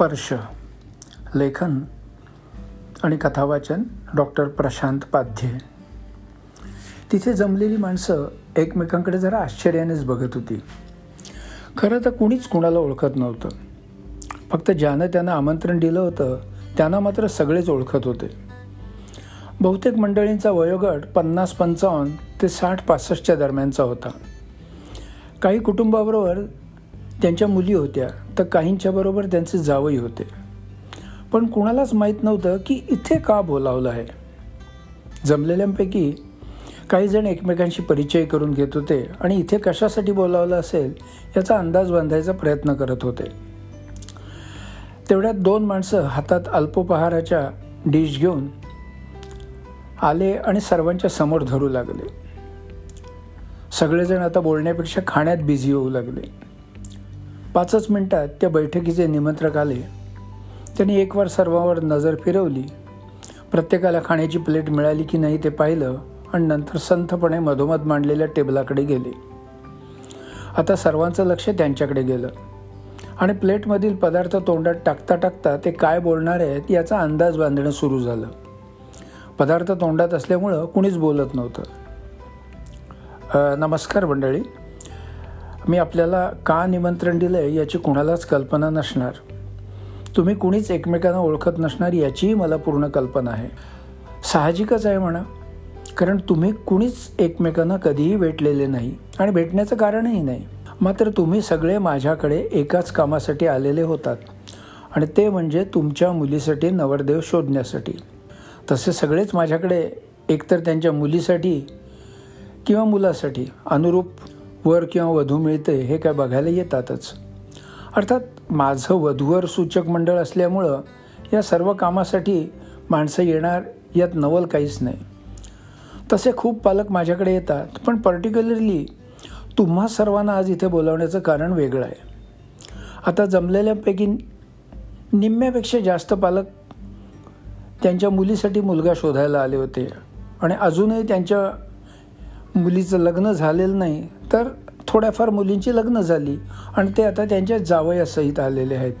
स्पर्श लेखन आणि कथावाचन डॉक्टर प्रशांत पाध्ये. तिथे जमलेली माणसं एकमेकांकडे जरा आश्चर्यानेच बघत होती. खरं तर कुणीच कुणाला ओळखत नव्हतं. फक्त ज्यानं त्यांना आमंत्रण दिलं होतं त्यांना मात्र सगळेच ओळखत होते. बहुतेक मंडळींचा वयोगट पन्नास पंचावन्न ते साठ पासष्टच्या दरम्यानचा होता. काही कुटुंबाबरोबर त्यांच्या मुली होत्या. तर काहींच्याबरोबर त्यांचे जावई होते. पण कुणालाच माहीत नव्हतं की इथे का बोलावलं आहे. जमलेल्यांपैकी काही जण एकमेकांशी परिचय करून घेत होते आणि इथे कशासाठी बोलावलं असेल याचा अंदाज बांधायचा प्रयत्न करत होते. तेवढ्यात दोन माणसं हातात अल्पोपहाराच्या डिश घेऊन आले आणि सर्वांच्या समोर धरू लागले. सगळेजण आता बोलण्यापेक्षा खाण्यात बिझी होऊ लागले. पाचच मिनटात त्या बैठकीचे निमंत्रक आले. त्यांनी एकवार सर्वांवर नजर फिरवली. प्रत्येकाला खाण्याची प्लेट मिळाली की नाही ते पाहिलं आणि नंतर संथपणे मधोमध मांडलेल्या टेबलाकडे गेले. आता सर्वांचं लक्ष त्यांच्याकडे गेलं. आणि प्लेटमधील पदार्थ तोंडात टाकता टाकता ते काय बोलणार आहेत याचा अंदाज बांधणं सुरू झालं. पदार्थ तोंडात असल्यामुळं कुणीच बोलत नव्हतं. नमस्कार मंडळी. मी आपल्याला का निमंत्रण दिलं आहे याची कुणालाच कल्पना नसणार. तुम्ही कुणीच एकमेकांना ओळखत नसणार याचीही मला पूर्ण कल्पना आहे. साहजिकच आहे म्हणा. कारण तुम्ही कुणीच एकमेकांना कधीही भेटलेले नाही आणि भेटण्याचं कारणही नाही. मात्र तुम्ही सगळे माझ्याकडे एकाच कामासाठी आलेले होतात. आणि ते म्हणजे तुमच्या मुलीसाठी नवरदेव शोधण्यासाठी. तसे सगळेच माझ्याकडे एकतर त्यांच्या मुलीसाठी किंवा मुलासाठी अनुरूप वर किंवा वधू मिळते हे काय बघायला येतातच. अर्थात माझं वधूवर सूचक मंडळ असल्यामुळं या सर्व कामासाठी माणसं येणार यात नवल काहीच नाही. तसे खूप पालक माझ्याकडे येतात पण पर्टिक्युलरली तुम्हा सर्वांना आज इथे बोलावण्याचं कारण वेगळं आहे. आता जमलेल्यापैकी निम्म्यापेक्षा जास्त पालक त्यांच्या मुलीसाठी मुलगा शोधायला आले होते. आणि अजूनही त्यांच्या मुलीचं लग्न झालेलं नाही तर थोड्याफार मुलींची लग्न झाली आणि ते आता त्यांच्या जावयासहित आलेले आहेत.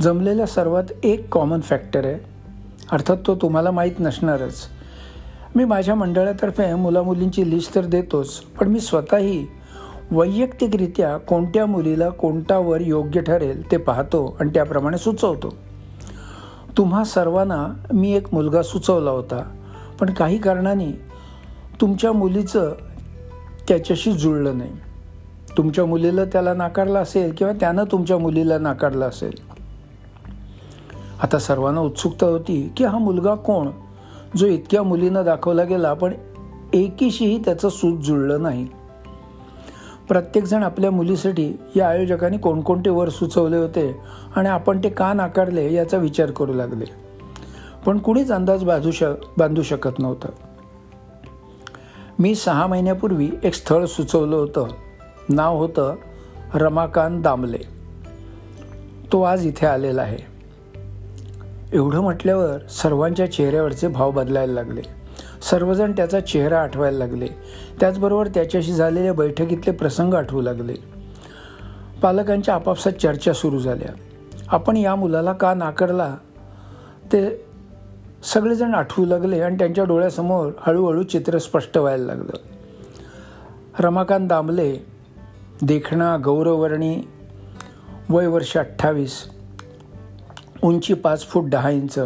जमलेल्या सर्वात एक कॉमन फॅक्टर आहे अर्थात तो तुम्हाला माहीत नसणारच. मी माझ्या मंडळातर्फे मुलामुलींची लिस्ट तर देतोच पण मी स्वतःही वैयक्तिकरित्या कोणत्या मुलीला कोणता वर योग्य ठरेल ते पाहतो आणि त्याप्रमाणे सुचवतो. तुम्हा सर्वांना मी एक मुलगा सुचवला होता पण काही कारणाने तुमच्या मुलीचं त्याच्याशी जुळलं नाही. तुमच्या मुलीला त्याला नाकारलं असेल किंवा त्यानं तुमच्या मुलीला नाकारलं असेल. आता सर्वांना उत्सुकता होती की हा मुलगा कोण? जो इतक्या मुलींना दाखवला गेला पण एकीशीही त्याचं सूत जुळलं नाही. प्रत्येकजण आपल्या मुलीसाठी या आयोजकांनी कोणकोणते वर सुचवले होते आणि आपण ते का नाकारले याचा विचार करू लागले. पण कुणीच अंदाज बांधू श बांधू शकत नव्हतं. मी सहा महिन्यापूर्वी एक स्थळ सुचवलं होतं. नाव होतं रमाकांत दामले. तो आज इथे आलेला आहे. एवढं म्हटल्यावर सर्वांच्या चेहऱ्यावरचे भाव बदलायला लागले. सर्वजण त्याचा चेहरा आठवायला लागले. त्याचबरोबर त्याच्याशी झालेल्या बैठकीतले प्रसंग आठवू लागले. पालकांच्या आपापसात चर्चा सुरू झाल्या. आपण या मुलाला का नाकारला? ते सगळेजण आठवू लागले आणि त्यांच्या डोळ्यासमोर हळूहळू चित्र स्पष्ट व्हायला लागलं. रमाकांत दामले देखणा गौरवर्णी वय वर्ष अठ्ठावीस उंची पाच फूट दहा इंच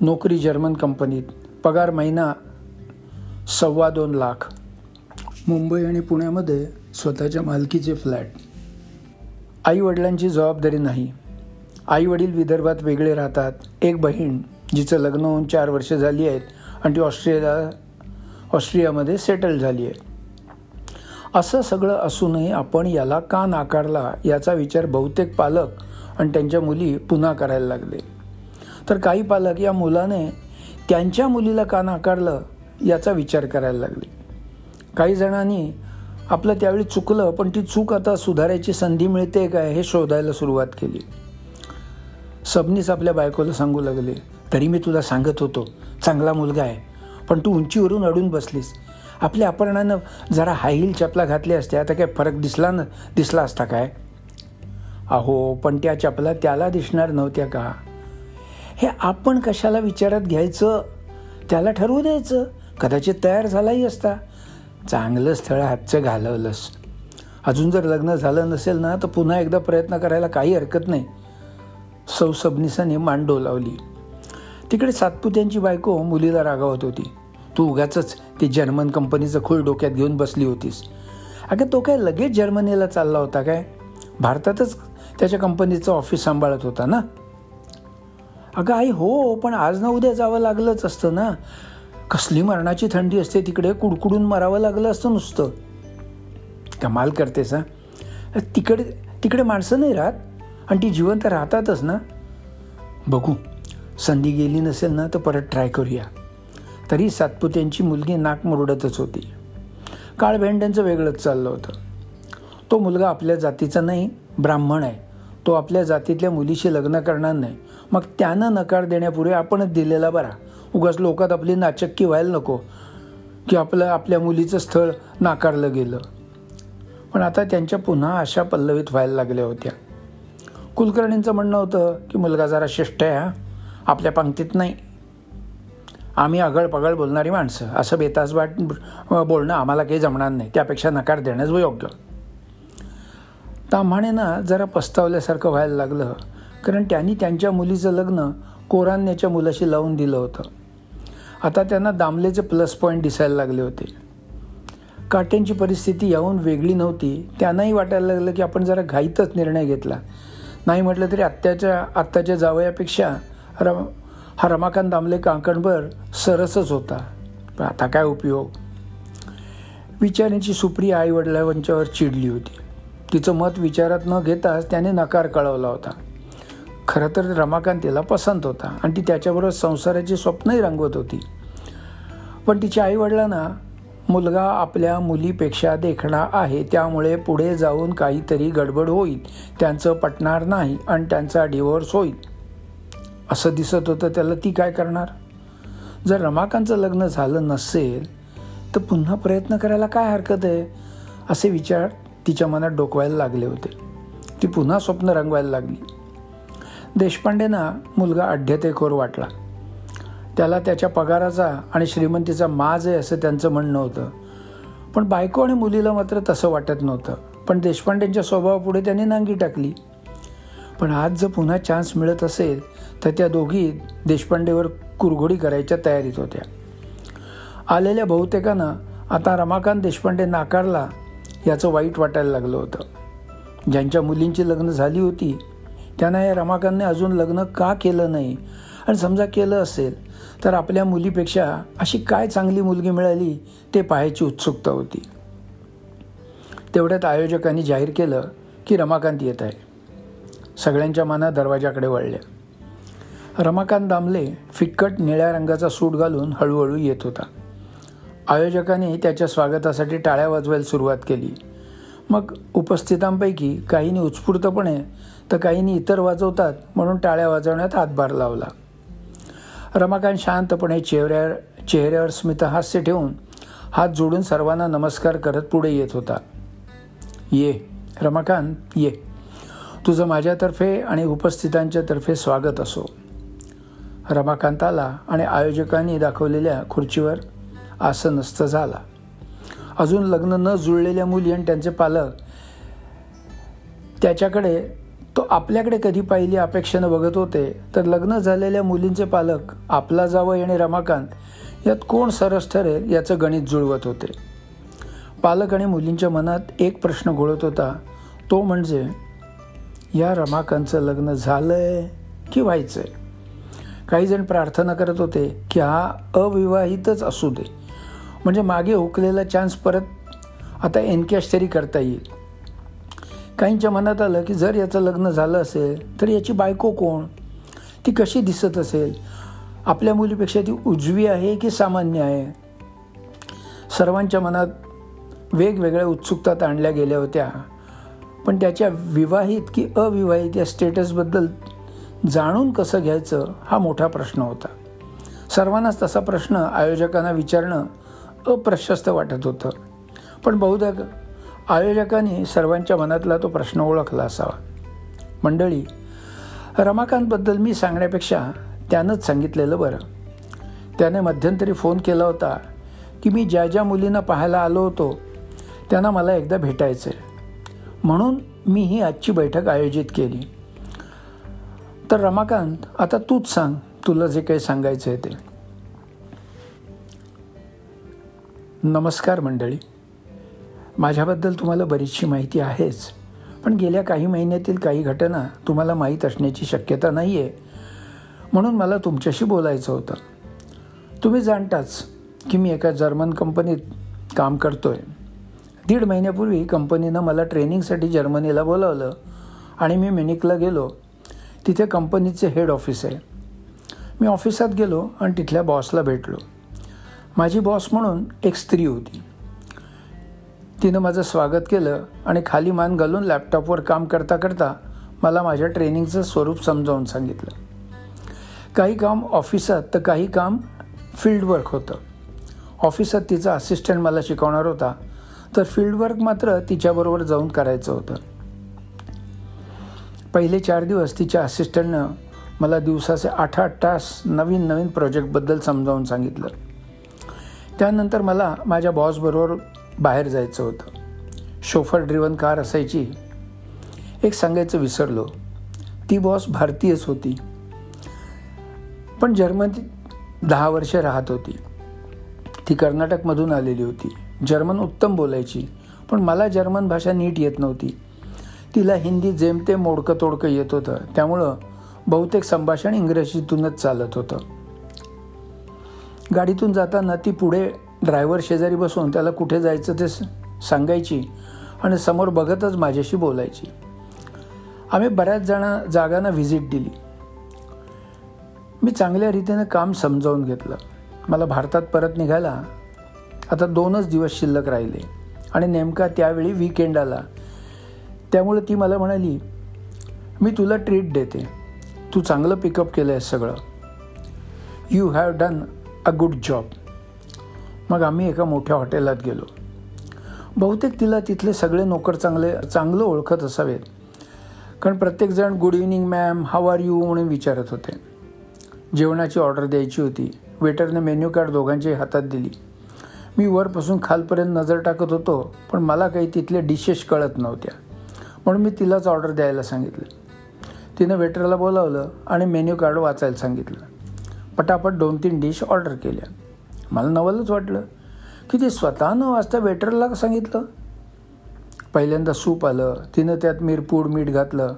नोकरी जर्मन कंपनीत पगार महिना सव्वा दोन लाख. मुंबई आणि पुण्यामध्ये स्वतःच्या मालकीचे फ्लॅट. आई वडिलांची जबाबदारी नाही. आई वडील विदर्भात वेगळे राहतात. एक बहीण जिचं लग्न होऊन चार वर्ष झाली आहेत आणि ती ऑस्ट्रेलिया ऑस्ट्रियामध्ये सेटल झाली आहे. असं सगळं असूनही आपण याला का नाकारला याचा विचार बहुतेक पालक आणि त्यांच्या मुली पुन्हा करायला लागले. तर काही पालक या मुलाने त्यांच्या मुलीला का नाकारलं याचा विचार करायला लागले. काही जणांनी आपलं त्यावेळी चुकलं पण ती चूक आता सुधारायची संधी मिळते काय हे शोधायला सुरुवात केली. सबनीच आपल्या बायकोला सांगू लागले तरी मी तुला सांगत होतो चांगला मुलगा आहे पण तू उंचीवरून अडून बसलीस. आपल्या अपर्णानं जरा हाय हिल चपला घातली असते आता काय फरक दिसला न दिसला असता काय? अहो पण त्या चपला त्याला दिसणार नव्हत्या का? हे आपण कशाला विचारात घ्यायचं? त्याला ठरवू द्यायचं. कदाचित तयार झालाही असता. चांगलं स्थळ हातचं घालवलंस. अजून जर लग्न झालं नसेल ना तर पुन्हा एकदा प्रयत्न करायला काही हरकत नाही. सौ सबनिसाने मान डोलावली. तिकडे सातपुत्यांची बायको मुलीला रागावत होती. तू उगाच ती जर्मन कंपनीचं खूळ डोक्यात घेऊन बसली होतीस. अगं तो काय लगेच जर्मनीला चालला होता काय? भारतातच त्याच्या कंपनीचं ऑफिस सांभाळत होता ना? अगं आई हो पण आज ना उद्या जावं लागलंच असतं ना. कसली मरणाची थंडी असते तिकडे कुडकुडून मरावं लागलं असतं नुसतं. कमाल करतेस हा. तिकडे तिकडे माणसं नाही राहत आणि ती जिवंत राहतातच ना. बघू संधी गेली नसेल ना तर परत ट्राय करूया. तरी सातपुत्यांची मुलगी नाक मुरडतच होती. काळभेंड्यांचं वेगळंच चाललं होतं. तो मुलगा आपल्या जातीचा नाही ब्राह्मण आहे. तो आपल्या जातीतल्या मुलीशी लग्न करणार नाही. मग त्यानं नकार देण्यापूर्वी आपणच दिलेला बरा. उगाच लोकात आपली नाचक्की व्हायला नको की आपलं आपल्या मुलीचं स्थळ नाकारलं गेलं. पण आता त्यांच्या पुन्हा अशा पल्लवीत व्हायला लागल्या होत्या. कुलकर्णींचं म्हणणं होतं की मुलगा जरा शिष्ट आहे हा. आपल्या पंक्तीत नाही. आम्ही आगळपगळ बोलणारी माणसं. असं बेतास वाट बोलणं आम्हाला काही जमणार नाही. त्यापेक्षा नकार देणंच योग्य. ताम्हाणेना जरा पस्तावल्यासारखं व्हायला लागलं. कारण त्यांनी त्यांच्या मुलीचं लग्न कोरान्याच्या मुलाशी लावून दिलं होतं. आता त्यांना दामलेचे प्लस पॉईंट दिसायला लागले होते. काट्यांची परिस्थिती याहून वेगळी नव्हती. त्यांनाही वाटायला लागलं की आपण जरा घाईतच निर्णय घेतला. नाही म्हटलं तरी आत्याच्या आत्ताच्या जावयापेक्षा रम हा रमाकांत दामले कांकणभर सरसच होता. पण आता काय उपयोग? विचारांची सुप्री आईवडिलांच्यावर चिडली होती. तिचं मत विचारात न घेताच त्याने नकार कळवला होता. खरं तर रमाकांत तिला पसंत होता आणि ती त्याच्याबरोबर संसाराची स्वप्नही रंगवत होती. पण तिच्या आईवडिलांना मुलगा आपल्या मुलीपेक्षा देखणा आहे त्यामुळे पुढे जाऊन काहीतरी गडबड होईल त्यांचं पटणार नाही आणि त्यांचा डिवोर्स होईल. असं दिसत होतं त्याला ती काय करणार? जर रमाकांतचं लग्न झालं नसेल तर पुन्हा प्रयत्न करायला काय हरकत आहे? असे विचार तिच्या मनात डोकवायला लागले होते. ती पुन्हा स्वप्न रंगवायला लागली. देशपांडेंना मुलगा अढ्यतेखोर वाटला. त्याला त्याच्या पगाराचा आणि श्रीमंतीचा माज आहे असं त्यांचं म्हणणं होतं. पण बायको आणि मुलीला मात्र तसं वाटत नव्हतं. पण देशपांडेंच्या स्वभावापुढे त्यांनी नांगी टाकली. पण आज जर पुन्हा चान्स मिळत असेल तर त्या दोघी देशपांडेवर कुरघोडी करायच्या तयारीत होत्या. आलेल्या बहुतेकांना आता रमाकांत देशपांडे नाकारला याचं वाईट वाटायला लागलं होतं. ज्यांच्या मुलींची लग्न झाली होती त्यांना या रमाकांतने अजून लग्न का केलं नाही? आणि समजा केलं असेल तर आपल्या मुलीपेक्षा अशी काय चांगली मुलगी मिळाली ते पाहायची उत्सुकता होती. तेवढ्यात आयोजकांनी जाहीर केलं की रमाकांत येत आहे. सगळ्यांच्या मनात दरवाजाकडे वळल्या. रमाकांत दामले फिक्कट निळ्या रंगाचा सूट घालून हळूहळू येत होता. आयोजकांनी त्याच्या स्वागतासाठी टाळ्या वाजवायला सुरुवात केली. मग उपस्थितांपैकी काहींनी उत्स्फूर्तपणे तर काहींनी इतर वाजवतात म्हणून टाळ्या वाजवण्यात हातभार लावला. रमाकांत शांतपणे चेहऱ्यावर चेहऱ्यावर स्मितहास्य ठेवून हात जोडून सर्वांना नमस्कार करत पुढे येत होता. ये रमाकांत ये. तुझं माझ्यातर्फे आणि उपस्थितांच्या तर्फे स्वागत असो. रमाकांत आला आणि आयोजकांनी दाखवलेल्या खुर्चीवर आसनस्थ झाला. अजून लग्न न जुळलेल्या मुली आणि त्यांचे पालक त्याच्याकडे तो आपल्याकडे कधी पाहिली अपेक्षेनं बघत होते तर लग्न झालेल्या मुलींचे पालक आपला जावं आणि रमाकांत यात कोण सरस ठरेल याचं गणित जुळवत होते. पालक आणि मुलींच्या मनात एक प्रश्न घोळत होता तो म्हणजे या रमाकांतचं लग्न झालंय की व्हायचंय? काही जण प्रार्थना करत होते की हा अविवाहितच असू दे. म्हणजे मागे हुकलेला चान्स परत आता एनकॅश तरी करता येईल. काहींच्या मनात आलं की जर याचं लग्न झालं असेल तर याची बायको कोण? ती कशी दिसत असेल? आपल्या मुलीपेक्षा ती उजवी आहे की सामान्य आहे? सर्वांच्या मनात वेगवेगळ्या उत्सुकता ताणल्या गेल्या होत्या. पण त्याच्या विवाहित की अविवाहित या स्टेटसबद्दल जाणून कसं घ्यायचं हा मोठा प्रश्न होता. सर्वांनाच तसा प्रश्न आयोजकांना विचारणं अप्रशस्त वाटत होतं. पण बहुधा आयोजकांनी सर्वांच्या मनातला तो प्रश्न ओळखला असावा. मंडळी रमाकांतबद्दल मी सांगण्यापेक्षा त्यानंच सांगितलेलं बरं. त्याने मध्यंतरी फोन केला होता की मी ज्या ज्या मुलींना पाहायला आलो होतो त्यांना मला एकदा भेटायचं आहे म्हणून मी ही आजची बैठक आयोजित केली. तर रमाकांत आता तूच सांग तुला जे काही सांगायचं आहे ते. नमस्कार मंडळी. माझ्याबद्दल तुम्हाला बरीचशी माहिती आहेच. पण गेल्या काही महिन्यातील काही घटना तुम्हाला माहीत असण्याची शक्यता नाही आहे म्हणून मला तुमच्याशी बोलायचं होतं. तुम्ही जाणताच की मी एका जर्मन कंपनीत काम करतो आहे दीड महिन्यापूर्वी कंपनीनं मला ट्रेनिंगसाठी जर्मनीला बोलावलं आणि मी म्युनिकला गेलो. तिथे कंपनीचे हेड ऑफिस आहे. मी ऑफिसात गेलो आणि तिथल्या बॉसला भेटलो. माझी बॉस म्हणून एक स्त्री होती. तिनं माझं स्वागत केलं आणि खाली मान घालून लॅपटॉपवर काम करता करता मला माझ्या ट्रेनिंगचं स्वरूप समजावून सांगितलं. काही काम ऑफिसात तर काही काम फील्डवर्क होतं. ऑफिसात तिचा असिस्टंट मला शिकवणार होता तर फील्डवर्क मात्र तिच्याबरोबर जाऊन करायचं होतं. पहिले चार दिवस तिच्या असिस्टंटनं मला दिवसाचे आठ आठ तास नवीन नवीन प्रोजेक्टबद्दल समजावून सांगितलं. त्यानंतर मला माझ्या बॉसबरोबर बाहेर जायचं होतं. शोफर ड्रिवन कार असायची. एक सांगायचं विसरलो. ती बॉस भारतीयच होती. पण जर्मनीत दहा वर्ष राहत होती. ती कर्नाटकमधून आलेली होती. जर्मन उत्तम बोलायची. पण मला जर्मन भाषा नीट येत नव्हती. तिला हिंदी जेमते मोडकं तोडकं येत होतं. त्यामुळं बहुतेक संभाषण इंग्रजीतूनच चालत होतं. गाडीतून जाताना ती पुढे ड्रायव्हर शेजारी बसून त्याला कुठे जायचं ते सांगायची आणि समोर बघतच माझ्याशी बोलायची. आम्ही बऱ्याच जणा जागांना व्हिजिट दिली. मी चांगल्या रीतीनं काम समजावून घेतलं. मला भारतात परत निघायला आता दोनच दिवस शिल्लक राहिले आणि नेमका त्यावेळी वीकेंड आला. त्यामुळे ती मला म्हणाली मी तुला ट्रीट देते. तू चांगलं पिकअप केलं आहे सगळं. You have done a good job मग आम्ही एका मोठ्या हॉटेलात गेलो. बहुतेक तिला तिथले सगळे नोकर चांगले चांगलं ओळखत असावेत. कारण प्रत्येकजण good evening ma'am how are you म्हणून विचारत होते. जेवणाची ऑर्डर द्यायची होती. वेटरने मेन्यू कार्ड दोघांच्याही हातात दिली. मी वरपासून खालपर्यंत नजर टाकत होतो पण मला काही तिथले डिशेस कळत नव्हत्या. म्हणून मी तिलाच ऑर्डर द्यायला सांगितलं. तिनं वेटरला बोलावलं आणि मेन्यू कार्ड वाचायला सांगितलं. पटापट दोन तीन डिश ऑर्डर केल्या. मला नवलच वाटलं. की ती स्वतः न वाजता वेटरला सांगितलं. पहिल्यांदा सूप आलं तिनं त्यात मिरपूड मीठ घातलं.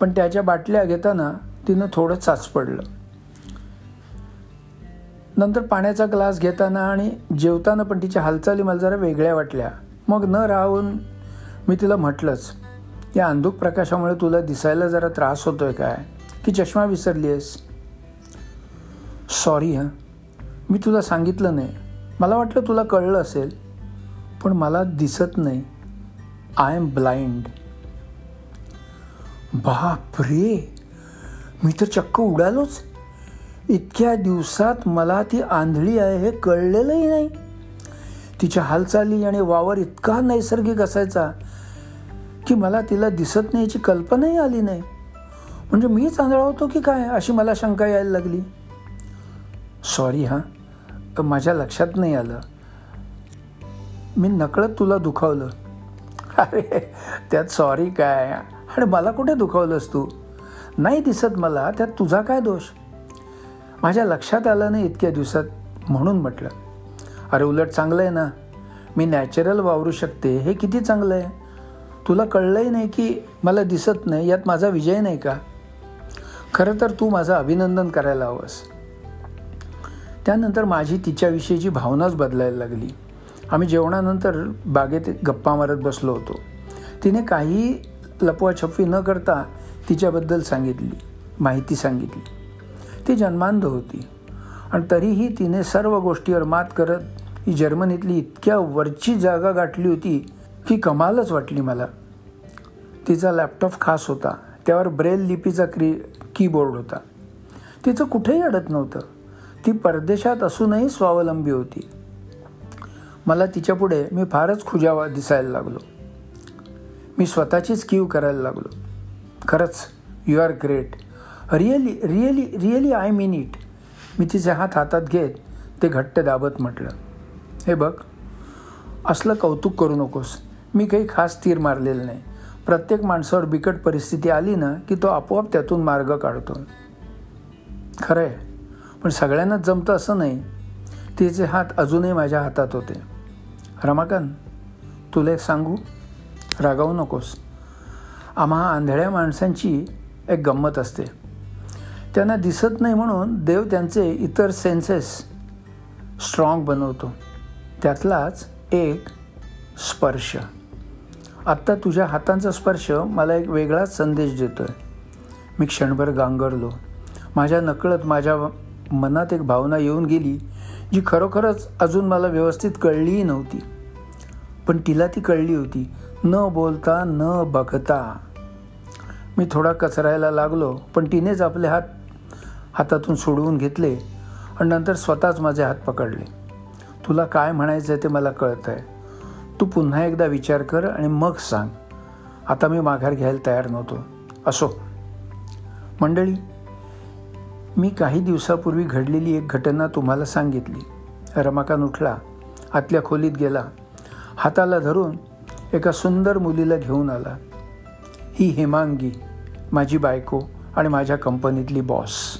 पण त्याच्या बाटल्या घेताना तिनं थोडं चाच पडलं. नंतर पाण्याचा ग्लास घेताना आणि जेवताना पण तिच्या हालचाली मला जरा वेगळ्या वाटल्या. मग न राहून मी तिला म्हटलंच या अंधुक प्रकाशामुळे तुला दिसायला जरा त्रास होतोय काय? की चष्मा विसरली आहेस सॉरी हां. मी तुला सांगितलं नाही. मला वाटलं तुला कळलं असेल पण मला दिसत नाही. आय एम ब्लाइंड बाप रे मी तर चक्क उडालोच. इतक्या दिवसात मला ती आंधळी आहे हे कळलेलंही नाही. तिच्या हालचाली आणि वावर इतका नैसर्गिक असायचा की मला तिला दिसत नाही याची कल्पनाही आली नाही. म्हणजे मीच आंधळा होतो की काय अशी मला शंका यायला लागली? सॉरी हां. माझ्या लक्षात नाही आलं? मी नकळत तुला दुखावलं. अरे त्यात सॉरी काय? आणि मला कुठे दुखावलंस तू? नाही दिसत मला त्यात तुझा काय दोष? माझ्या लक्षात आलं नाही इतक्या दिवसात म्हणून म्हटलं. अरे उलट चांगलं आहे ना? मी नॅचरल वावरू शकते हे किती चांगलं आहे तुला कळलंही नाही की मला दिसत नाही यात माझा विजय नाही का? खरं तर तू माझं अभिनंदन करायला हवंस. त्यानंतर माझी तिच्याविषयीची भावनाच बदलायला लागली. आम्ही जेवणानंतर बागेत गप्पा मारत बसलो होतो. तिने काही लपवाछपवी न करता तिच्याबद्दल सांगितली माहिती सांगितली. ती जन्मांध होती आणि तरीही तिने सर्व गोष्टीवर मात करत ही जर्मनीतली इतक्या वरची जागा गाठली होती की कमालच वाटली मला. तिचा लॅपटॉप खास होता त्यावर ब्रेल लिपीचा क्री कीबोर्ड होता. तिचं कुठेही अडत नव्हतं. ती परदेशात असूनही स्वावलंबी होती. मला तिच्यापुढे मी फारच खुजावा दिसायला लागलो. मी स्वतःचीच कीव करायला लागलो. खरंच you are great really really really I mean it मी तिचे हात हातात घेत ते घट्ट दाबत म्हटलं. हे बघ असलं कौतुक करू नकोस. मी काही खास तीर मारलेलं नाही. प्रत्येक माणसावर बिकट परिस्थिती आली ना की तो आपोआप त्यातून मार्ग काढतो. खरं आहे पण सगळ्यांनाच जमतं असं नाही. तिचे हात अजूनही माझ्या हातात होते. रमाकांत तुला एक सांगू? रागावू नकोस. आम्हा आंधळ्या माणसांची एक गंमत असते. त्यांना दिसत नाही म्हणून देव त्यांचे इतर सेन्सेस स्ट्रॉंग बनवतो. त्यातलाच एक स्पर्श. आत्ता तुझ्या हातांचा स्पर्श मला एक वेगळाच संदेश देतो आहे मी क्षणभर गांगरलो. माझ्या नकळत माझ्या मनात एक भावना येऊन गेली जी खरोखरच अजून मला व्यवस्थित कळलीही नव्हती. पण तिला ती कळली होती न बोलता न बघता. मी थोडा कचरायला लागलो पण तिनेच आपले हात हातातून सोडवून घेतले आणि नंतर स्वतःच माझे हात पकडले. तुला काय म्हणायचं आहे ते मला कळतं आहे तू पुन्हा एकदा विचार कर आणि मग सांग. आता मी माघार घ्यायला तयार नव्हतो. असो. मंडळी मी काही दिवसापूर्वी घडलेली एक घटना तुम्हाला सांगितली. रमाकांत उठला आतल्या खोलीत गेला. हाताला धरून एका सुंदर मुलीला घेऊन आला. ही हेमांगी माझी बायको आणि माझ्या कंपनीतली बॉस.